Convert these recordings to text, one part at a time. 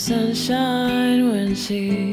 Saying when you're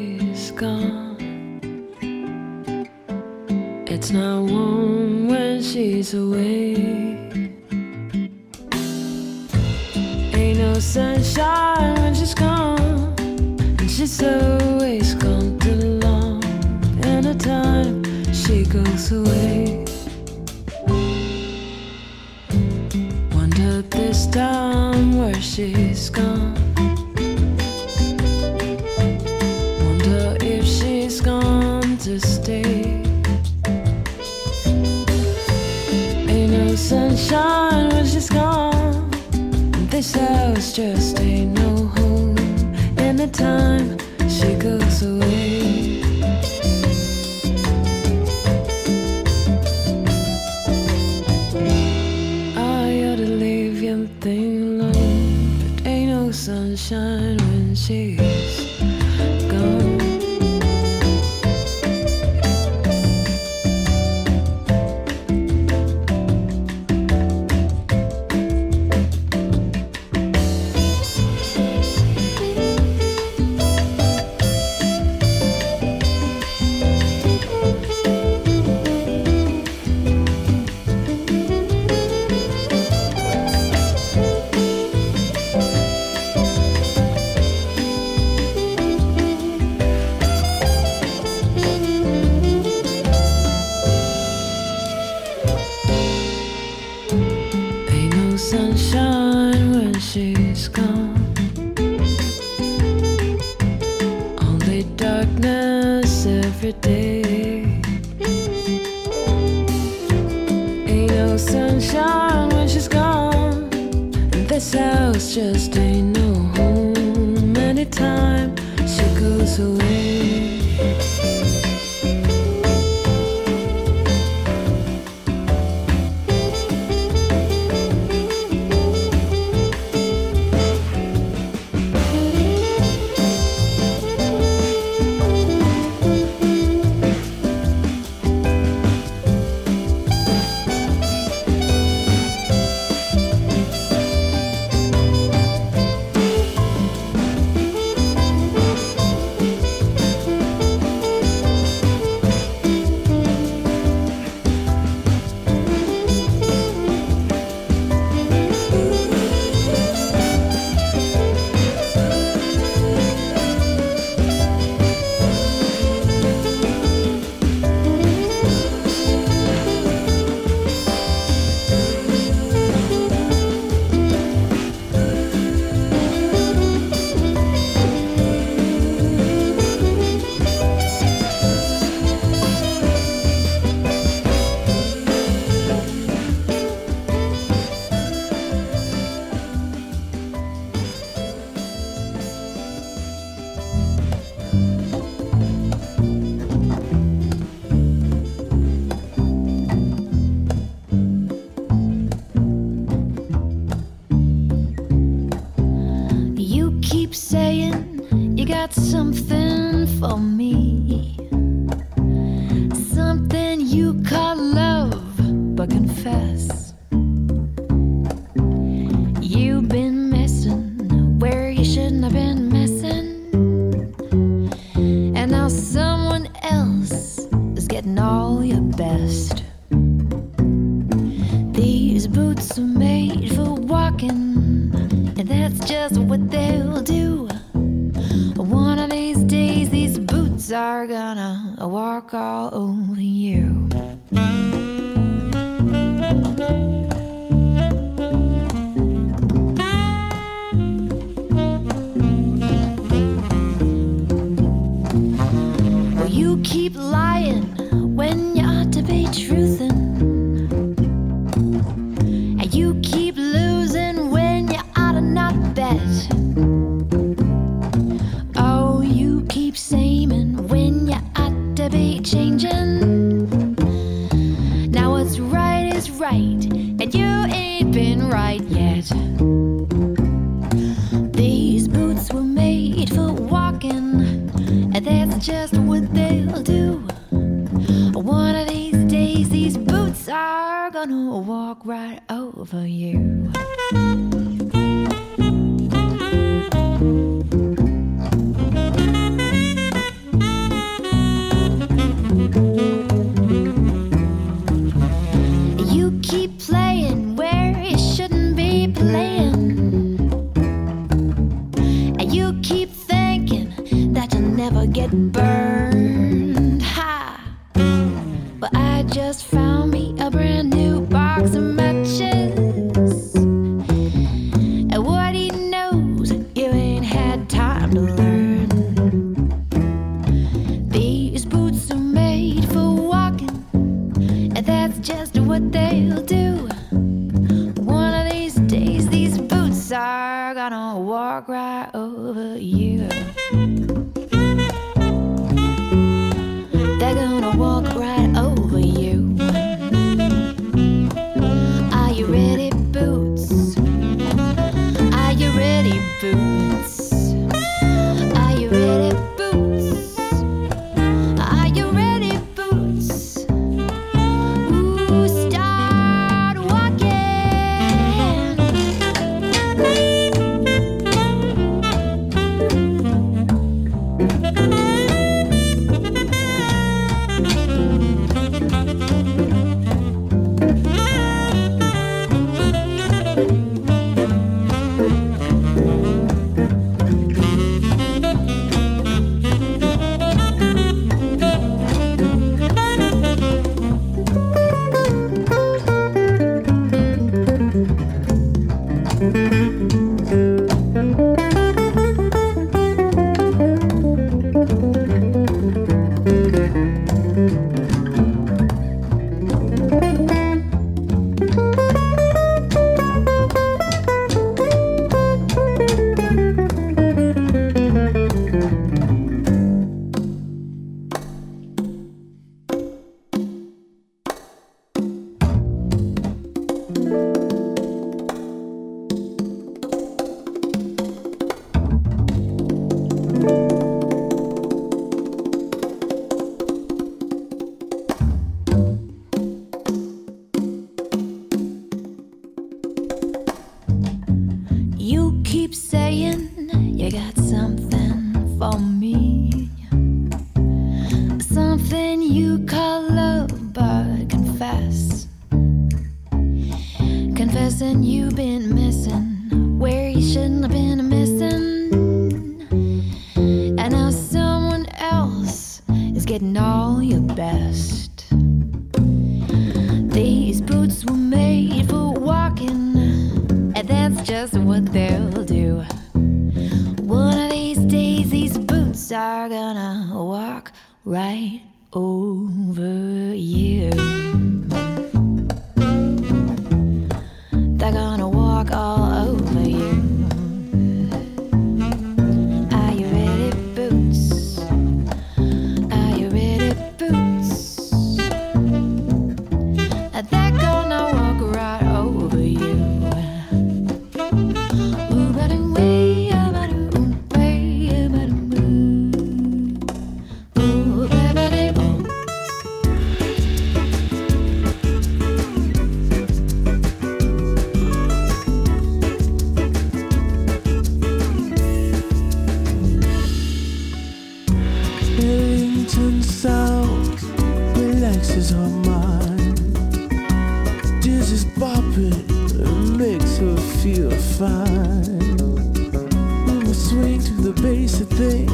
thing.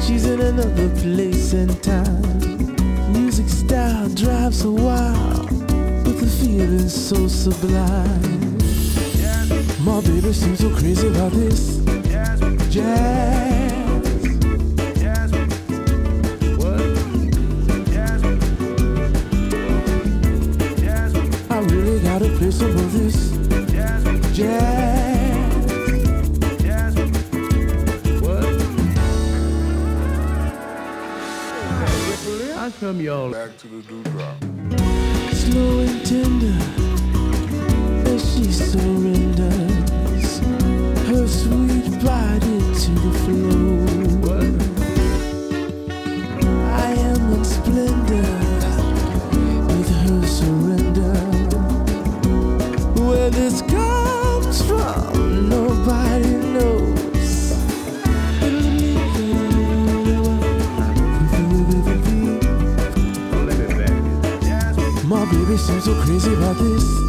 She's in another place and time. Music style drives her wild, but the feeling's so sublime. My baby seems so crazy about this jazz. I really gotta play some of this jazz. come y'all back to the dewdrop. Slow and tender, as she surrenders her sweet. Seems so crazy about this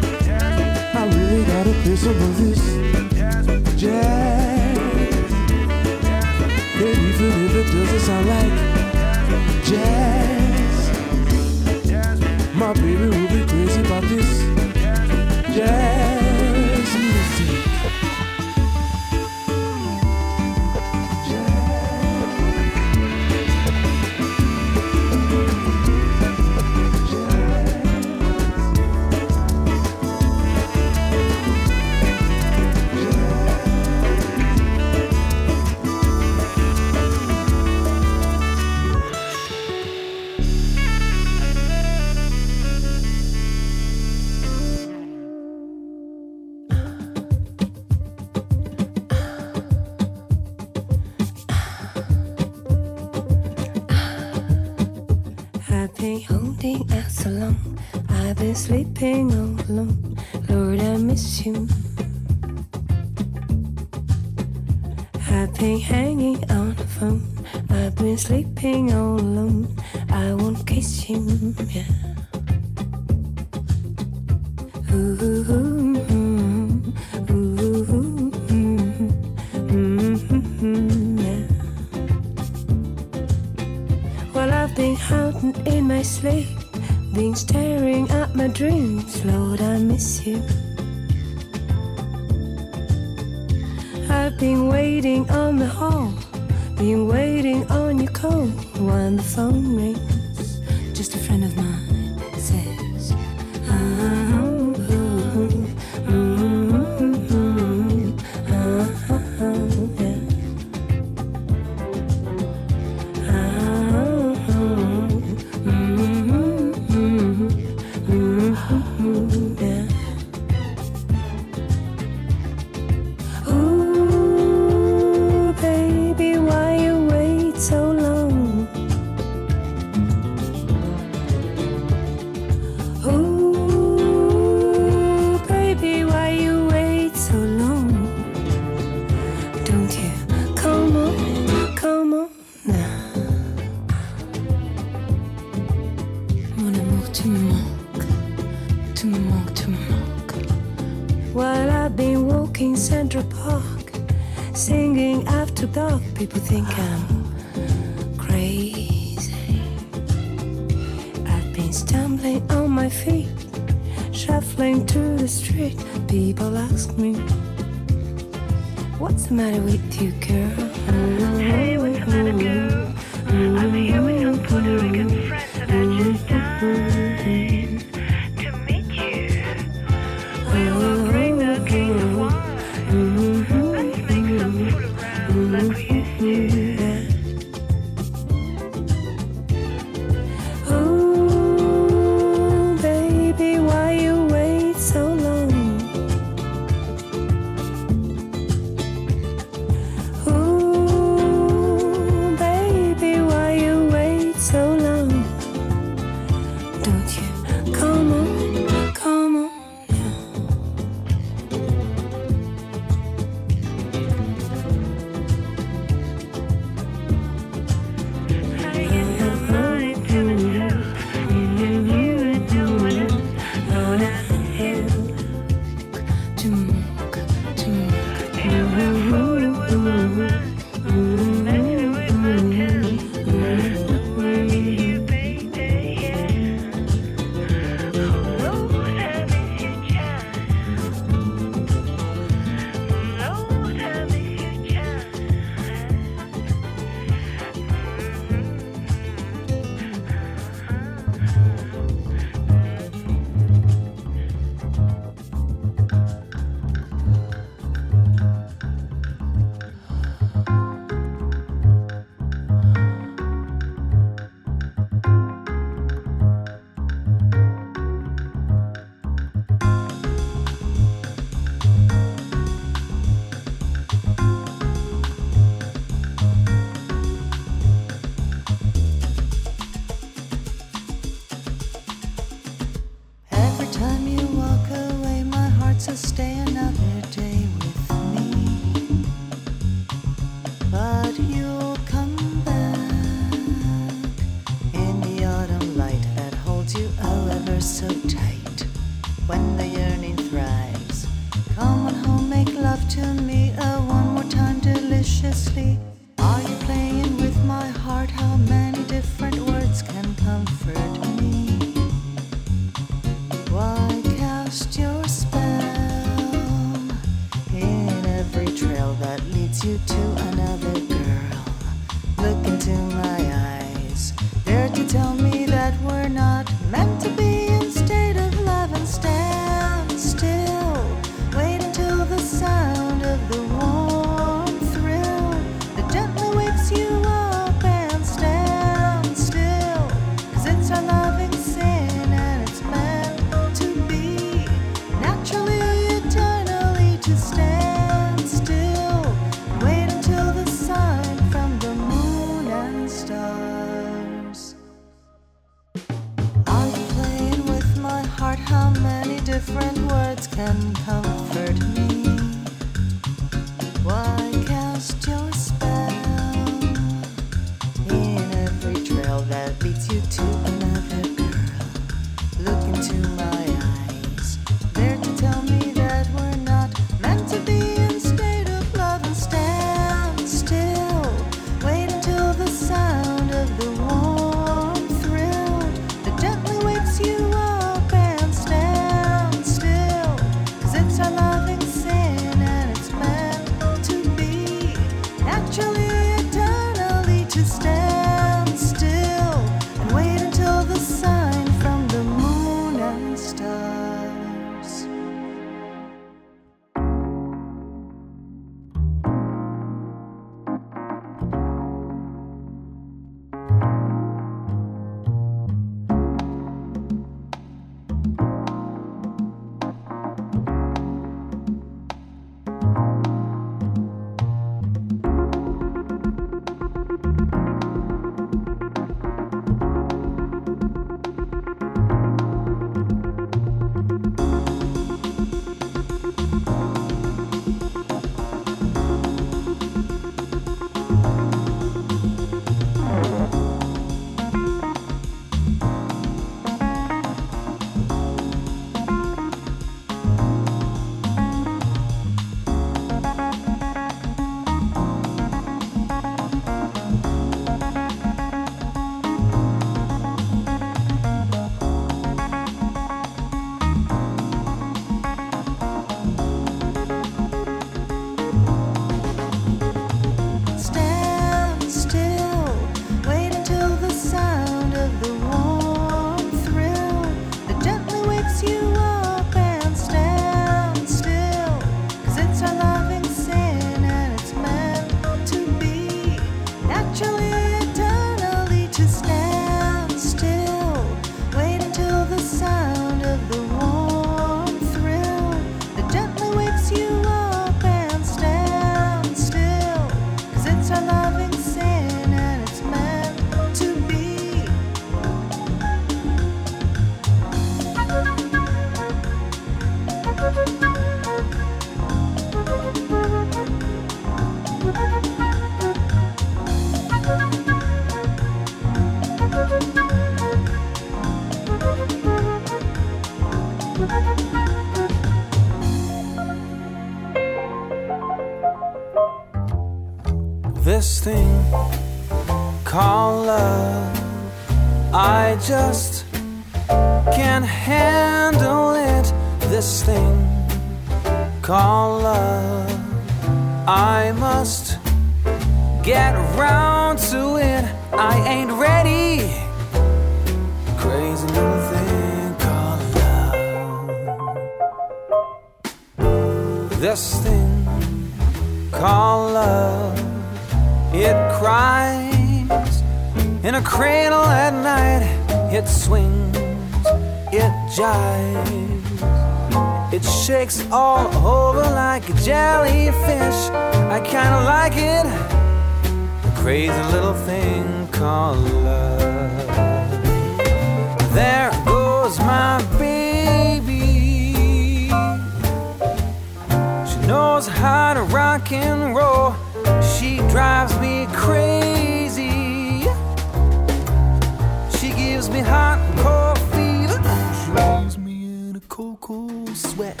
cool sweat.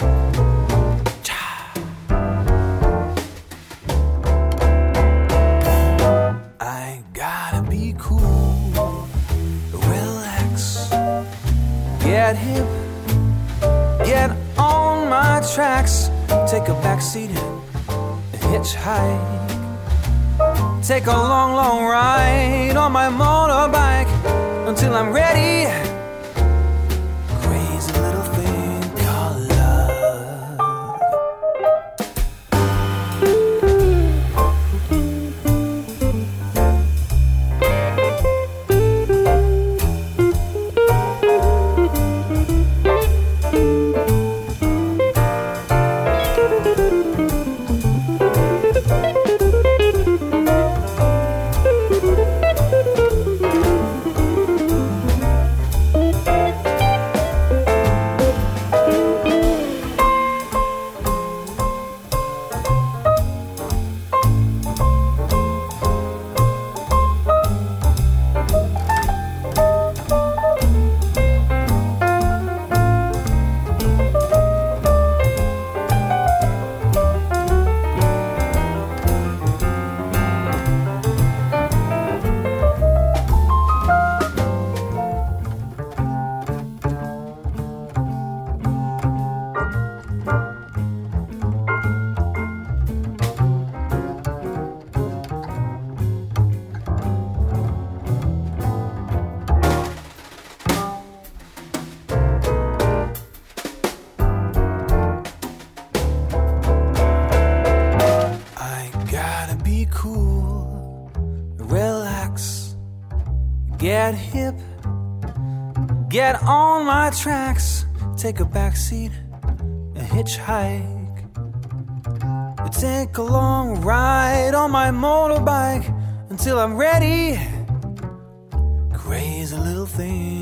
I gotta be cool, relax, get hip, get on my tracks, take a backseat, hitchhike. Take a long, long ride on my motorbike until I'm ready tracks, take a backseat, a hitchhike. Take a long ride on my motorbike until I'm ready. Crazy little thing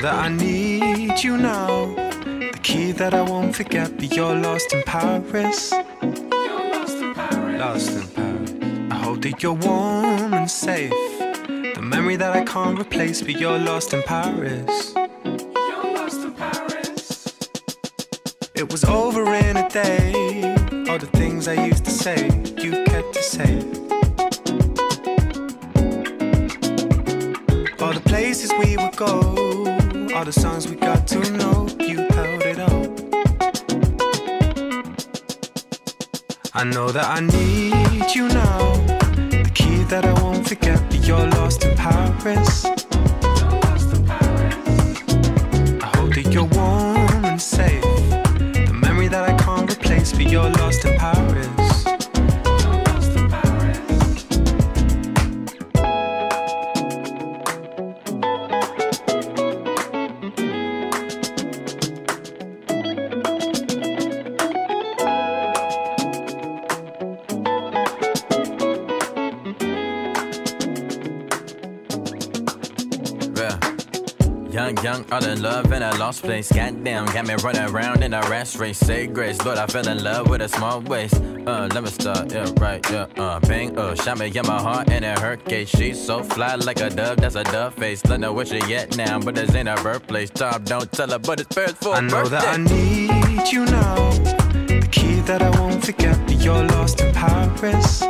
that I need you now. The key that I won't forget, but you're lost in Paris. You're lost in Paris. Lost in Paris. I hope that you're warm and safe. The memory that I can't replace, but you're lost in Paris. You're lost in Paris. It was over in a day. All the things I used to say, you kept to say. All the places we would go, the songs we got to know, you held it up. I know that I need you now. The key that I won't forget, but you're lost in Paris. I hope that you're warm and safe. The memory that I can't replace, but you're lost in Paris. Love in a lost place. Goddamn, got me running around in a rash race. Say grace, Lord, I fell in love with a small waist. Uh, let me start, yeah, right, yeah, uh, bang, uh, shot me in my heart and it hurt case. She's so fly like a dove, that's a dove face. Don't know where she at now, but this ain't her birthplace. Tom, don't tell her, but it's first for I know birthday. that I need you now. The key that I won't forget, but you're lost in Paris.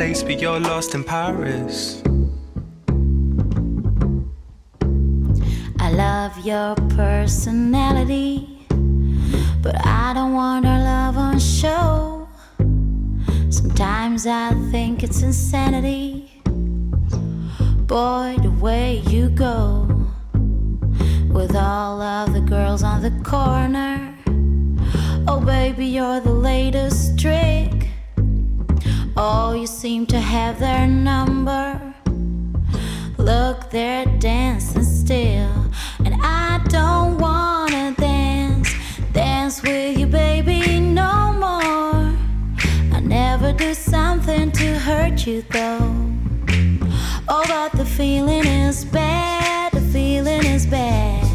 I but you're lost in Paris. I love your personality, but I don't want our love on show. Sometimes I think it's insanity. Boy, the way you go with all of the girls on the corner. Oh, baby, you're the latest trick. Oh, you seem to have their number. Look, they're dancing still, and I don't wanna dance, dance with you, baby, no more. I never do something to hurt you, though. Oh, but the feeling is bad, the feeling is bad.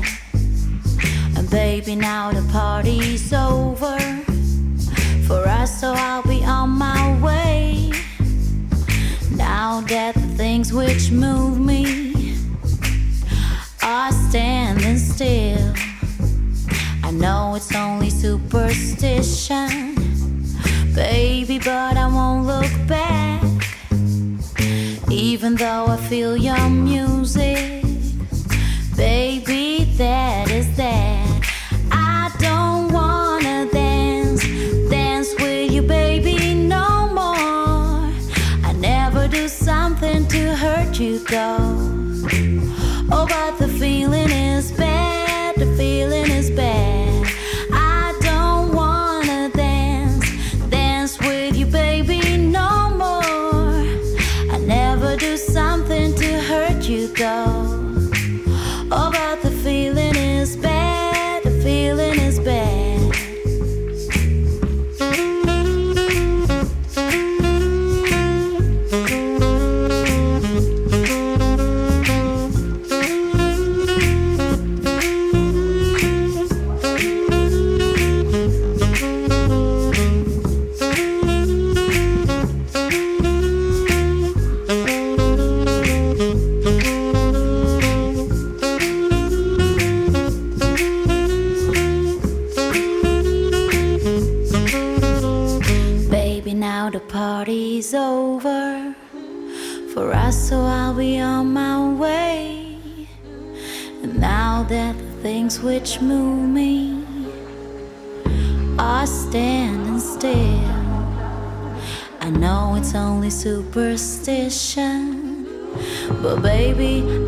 And baby, now the party's over so I'll be on my way. Now that the things which move me are standing still, I know it's only superstition, baby, but I won't look back. Even though I feel your music, baby, that is that. Hurt baby,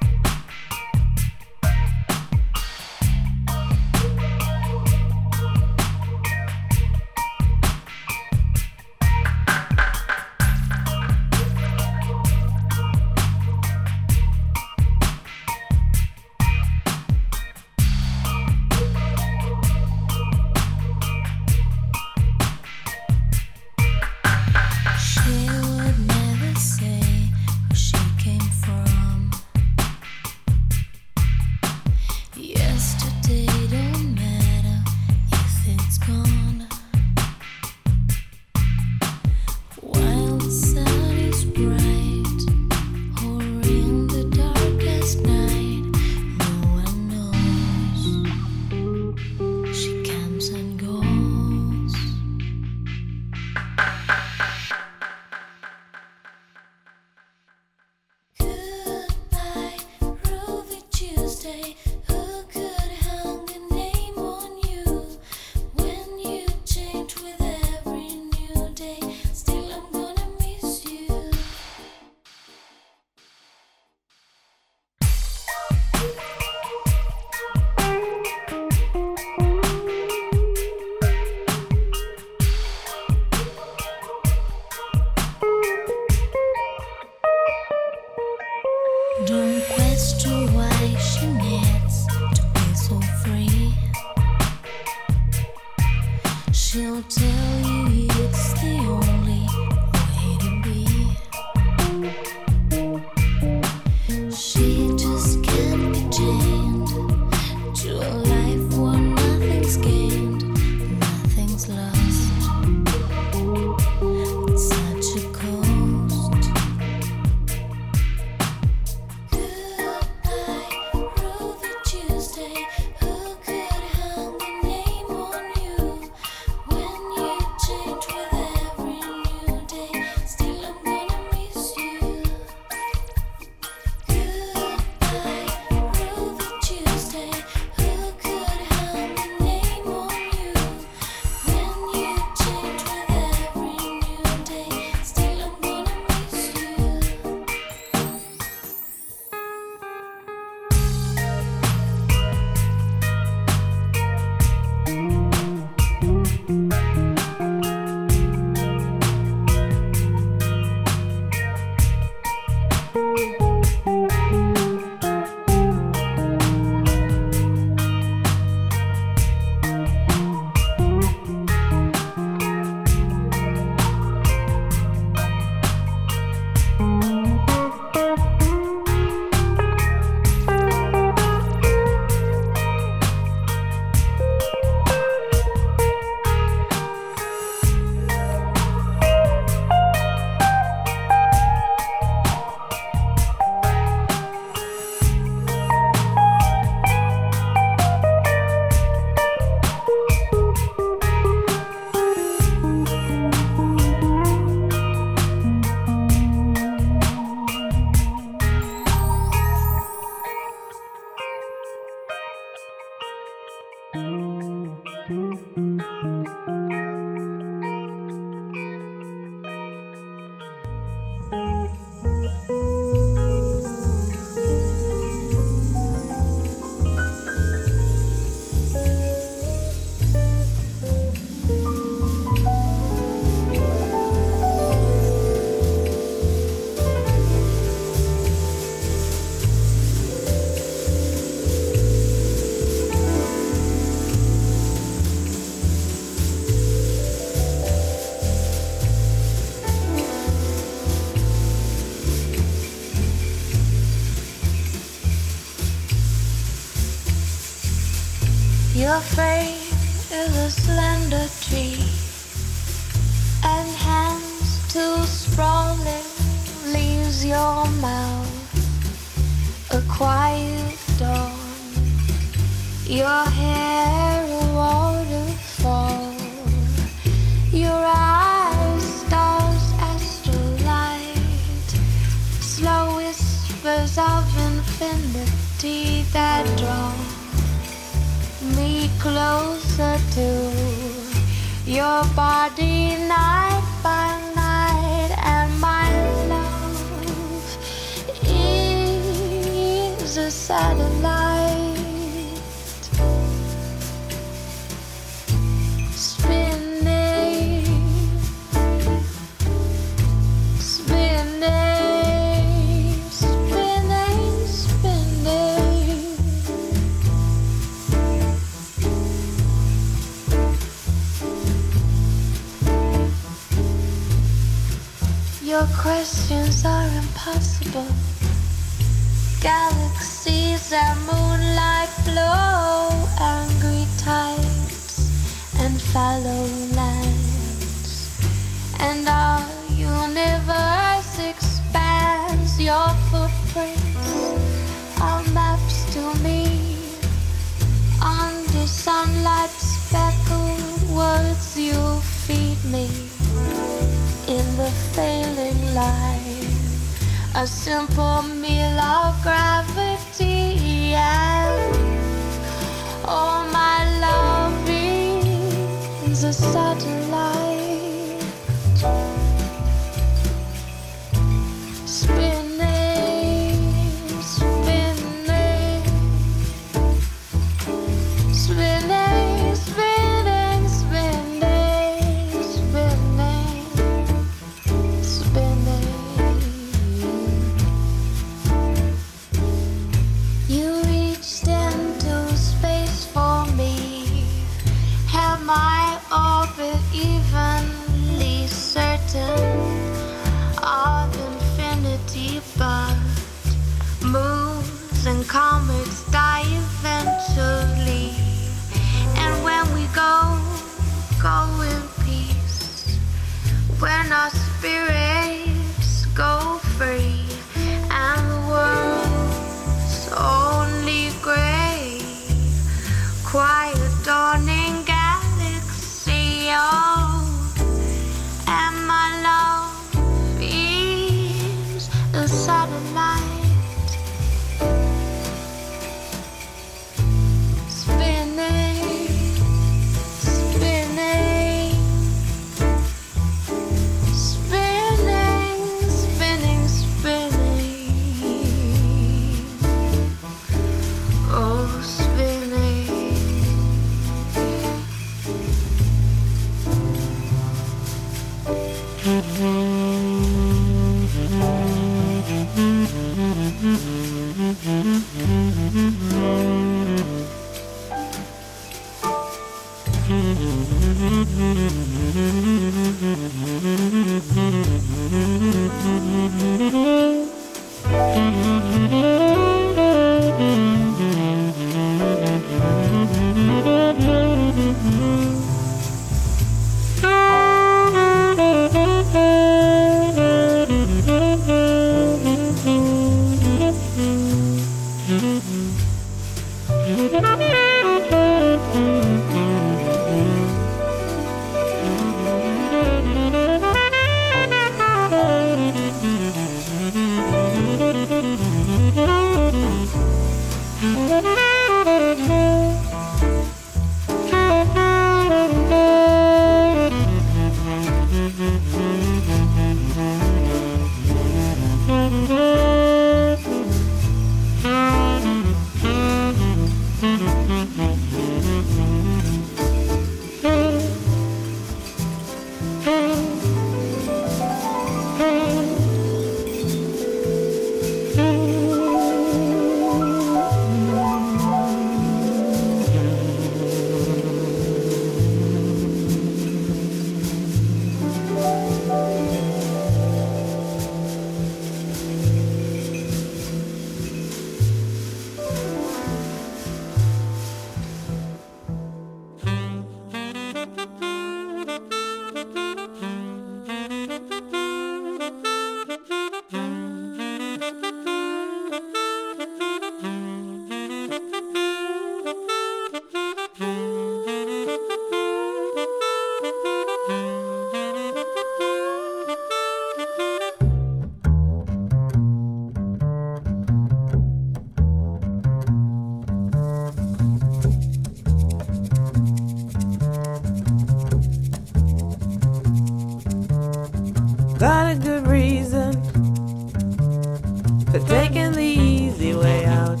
for taking the easy way out.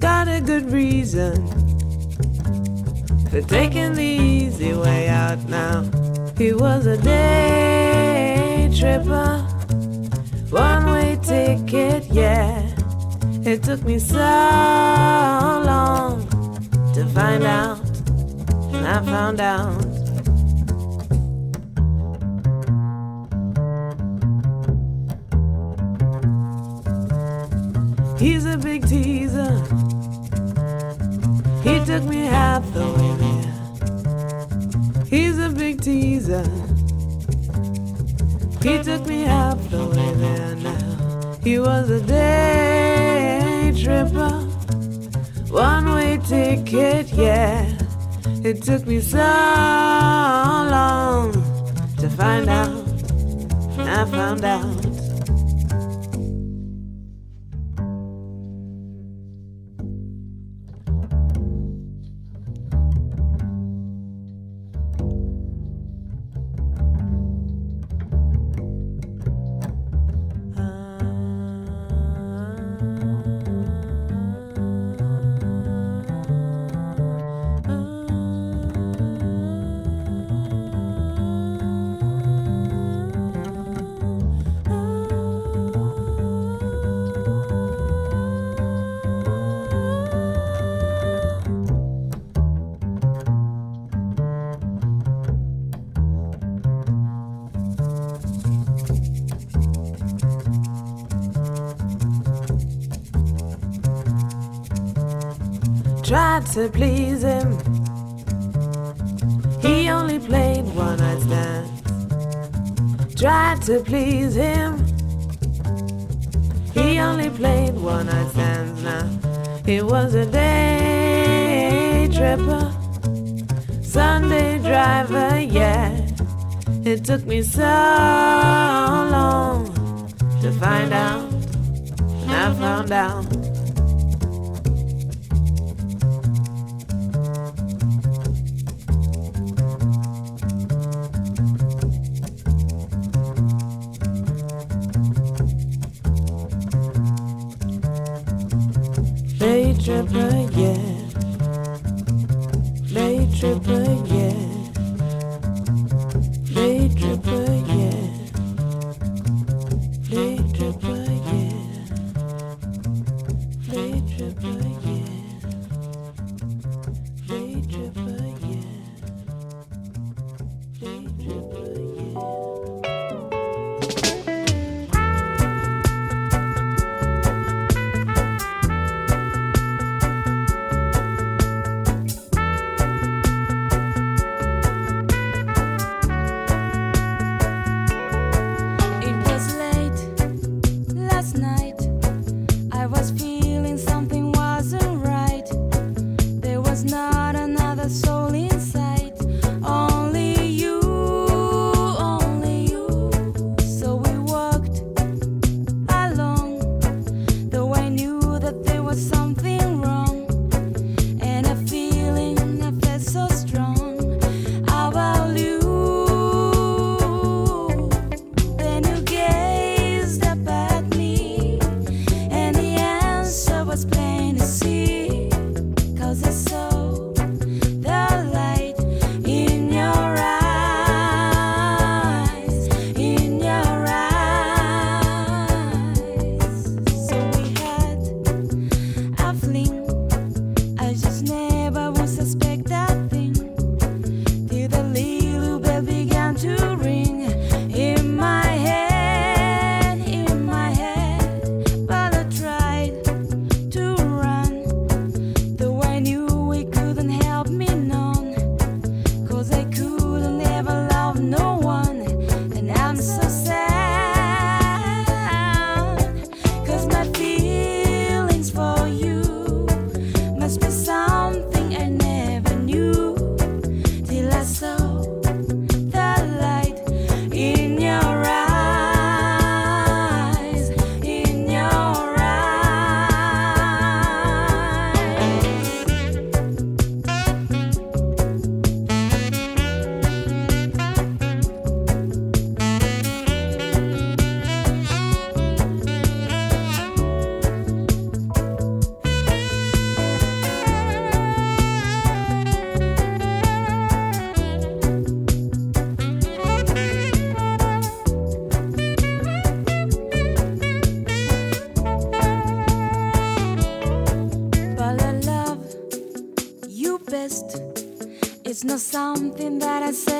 Got a good reason for taking the easy way out now. He was a day tripper, one way ticket, yeah. It took me so long to find out, and I found out. Took me half the way there. He's a big teaser. He took me half the way there now. He was a day tripper. One way ticket, yeah. It took me so long to find out. I found out. To please him. He only played one night stands. Tried to please him. He only played one night stands now. He was a day tripper, Sunday driver, yeah. It took me so long to find out, and I found out. Something that I say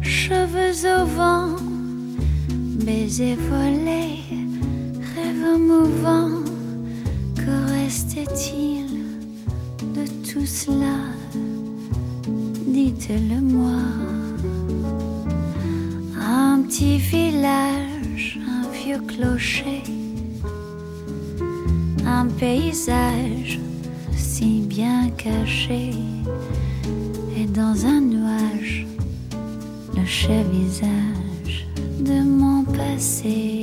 cheveux au vent, baisers volés, rêves mouvants. Que restait-il de tout cela? Dites-le moi. Un petit village, un vieux clocher, un paysage si bien caché dans un nuage le cher visage de mon passé.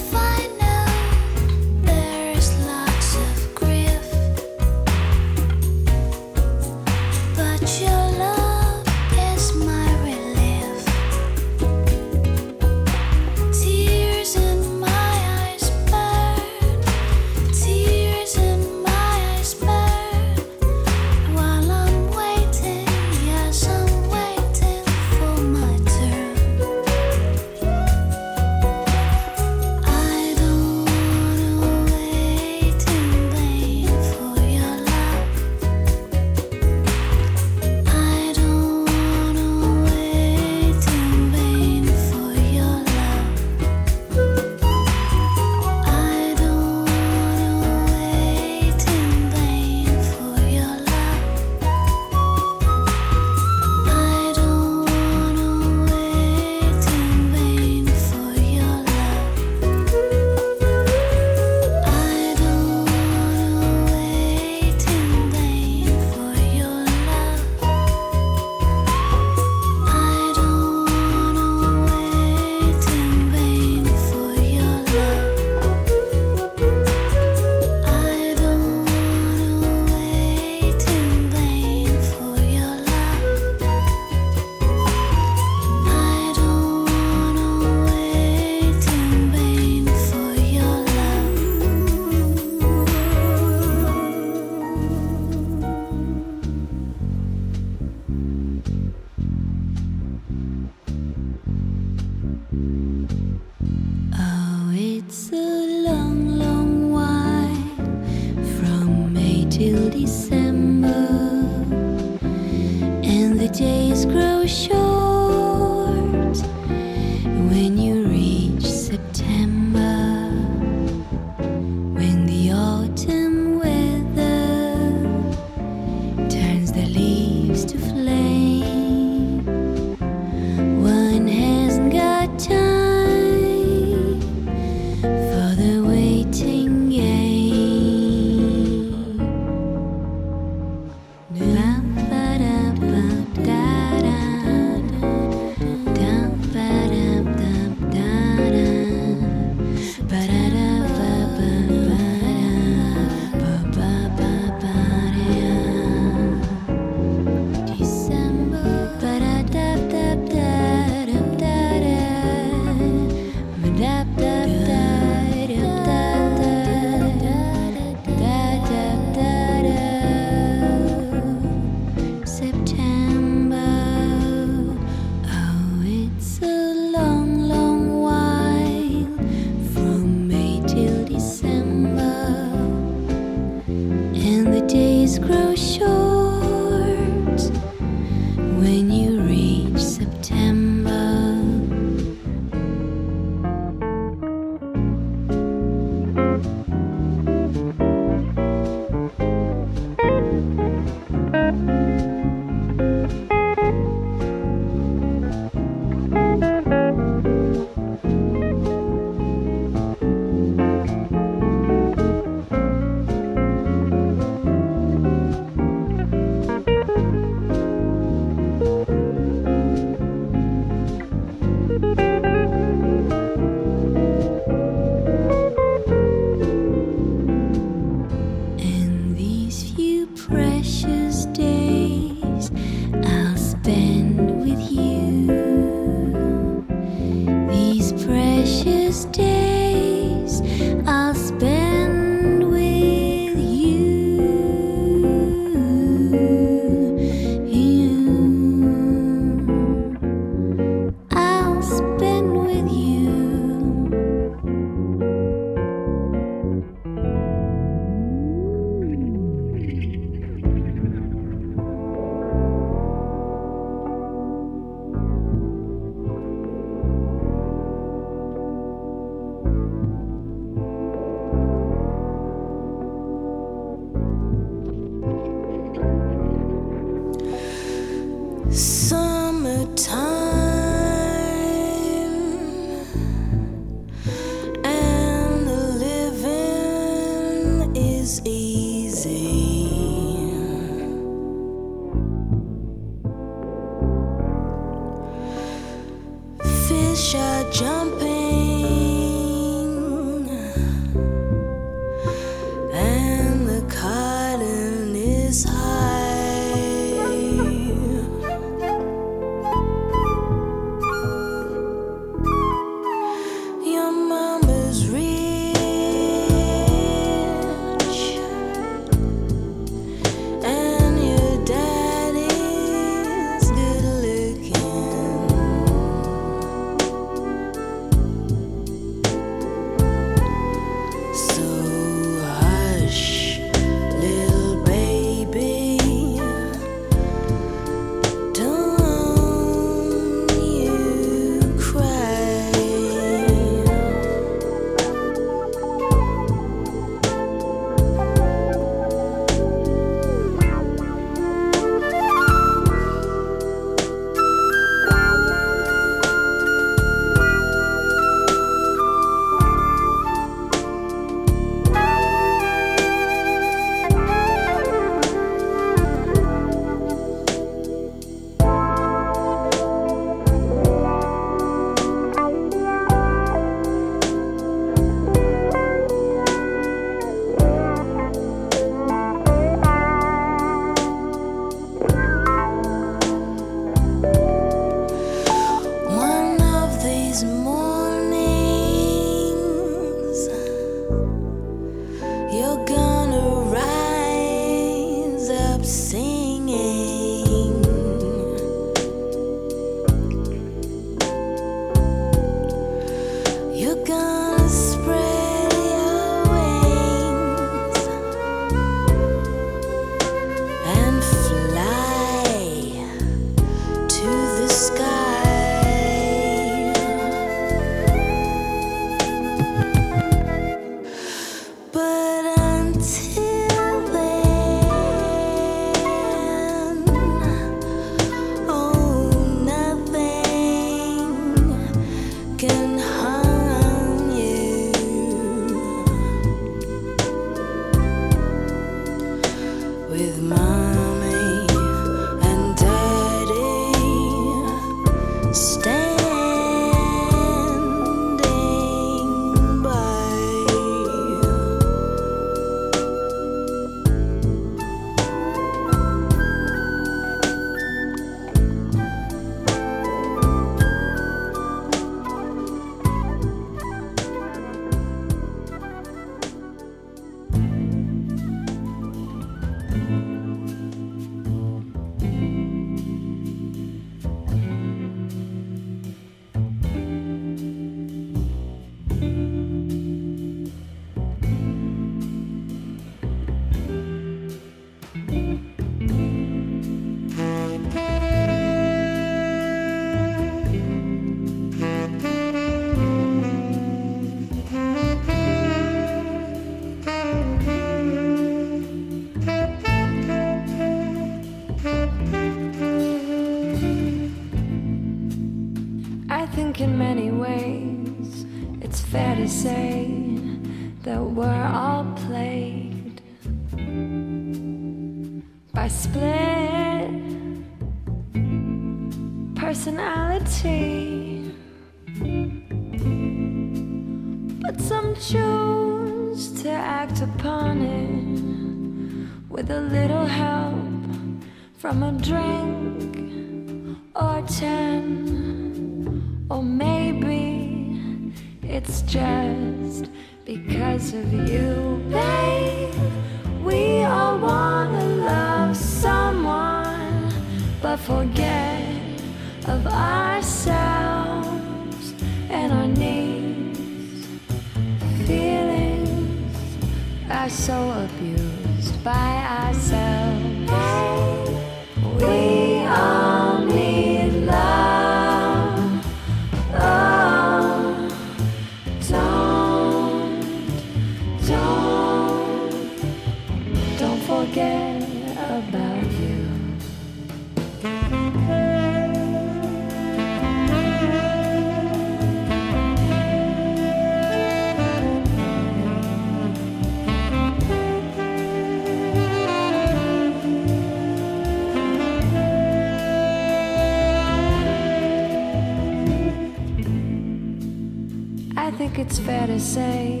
Fair to say,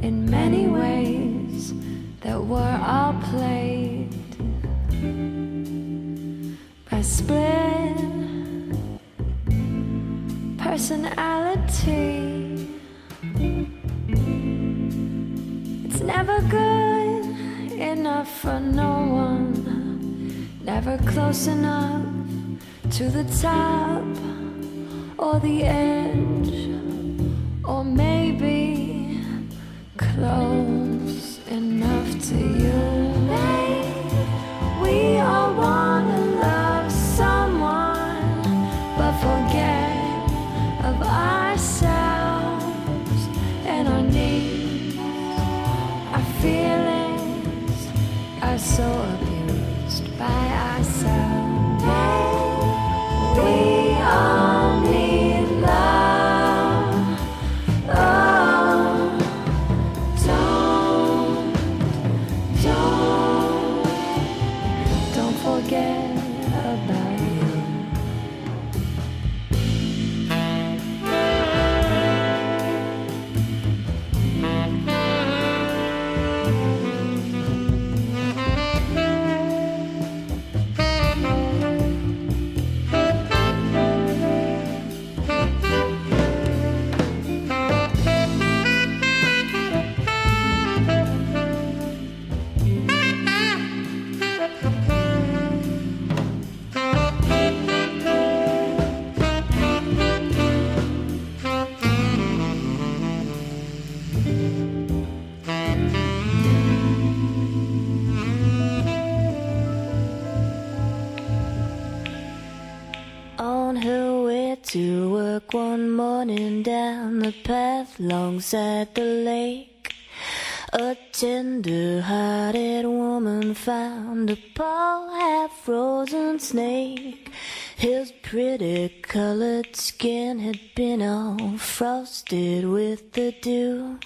in many ways, that we're all played by split personality. It's never good enough for no one, never close enough to the top or the edge, a tender hearted woman found a poor half frozen snake. His pretty colored skin had been all frosted with the dew.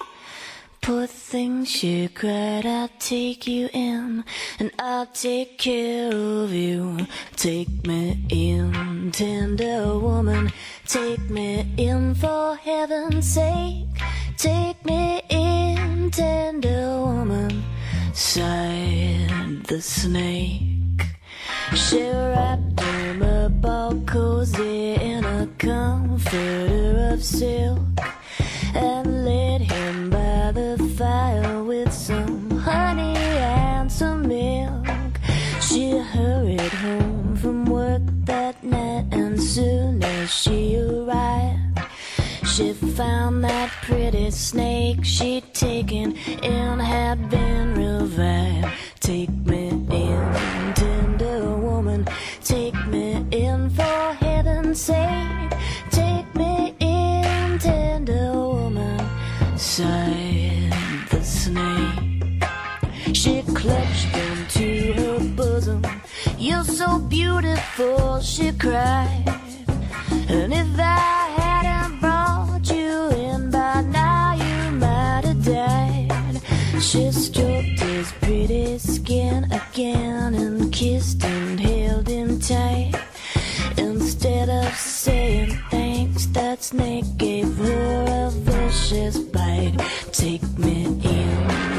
Poor thing, she cried, I'll take you in and I'll take care of you. Take me in, tender woman, take me in for heaven's sake. Take me in, tender woman, sighed the snake. She wrapped him up all cozy in a comforter of silk and laid him by the fire with some honey and some milk. She hurried home from work that night, and soon as she arrived, she found that pretty snake she'd taken in had been revived. Take me in, tender woman, take me in for heaven's sake. Take me the snake. She clutched him to her bosom. You're so beautiful, she cried. And if I hadn't brought you in by now, you might have died. She stroked his pretty skin again and kissed and held him tight. Instead of saying thanks, that snake gave her a vicious bite. Take me in,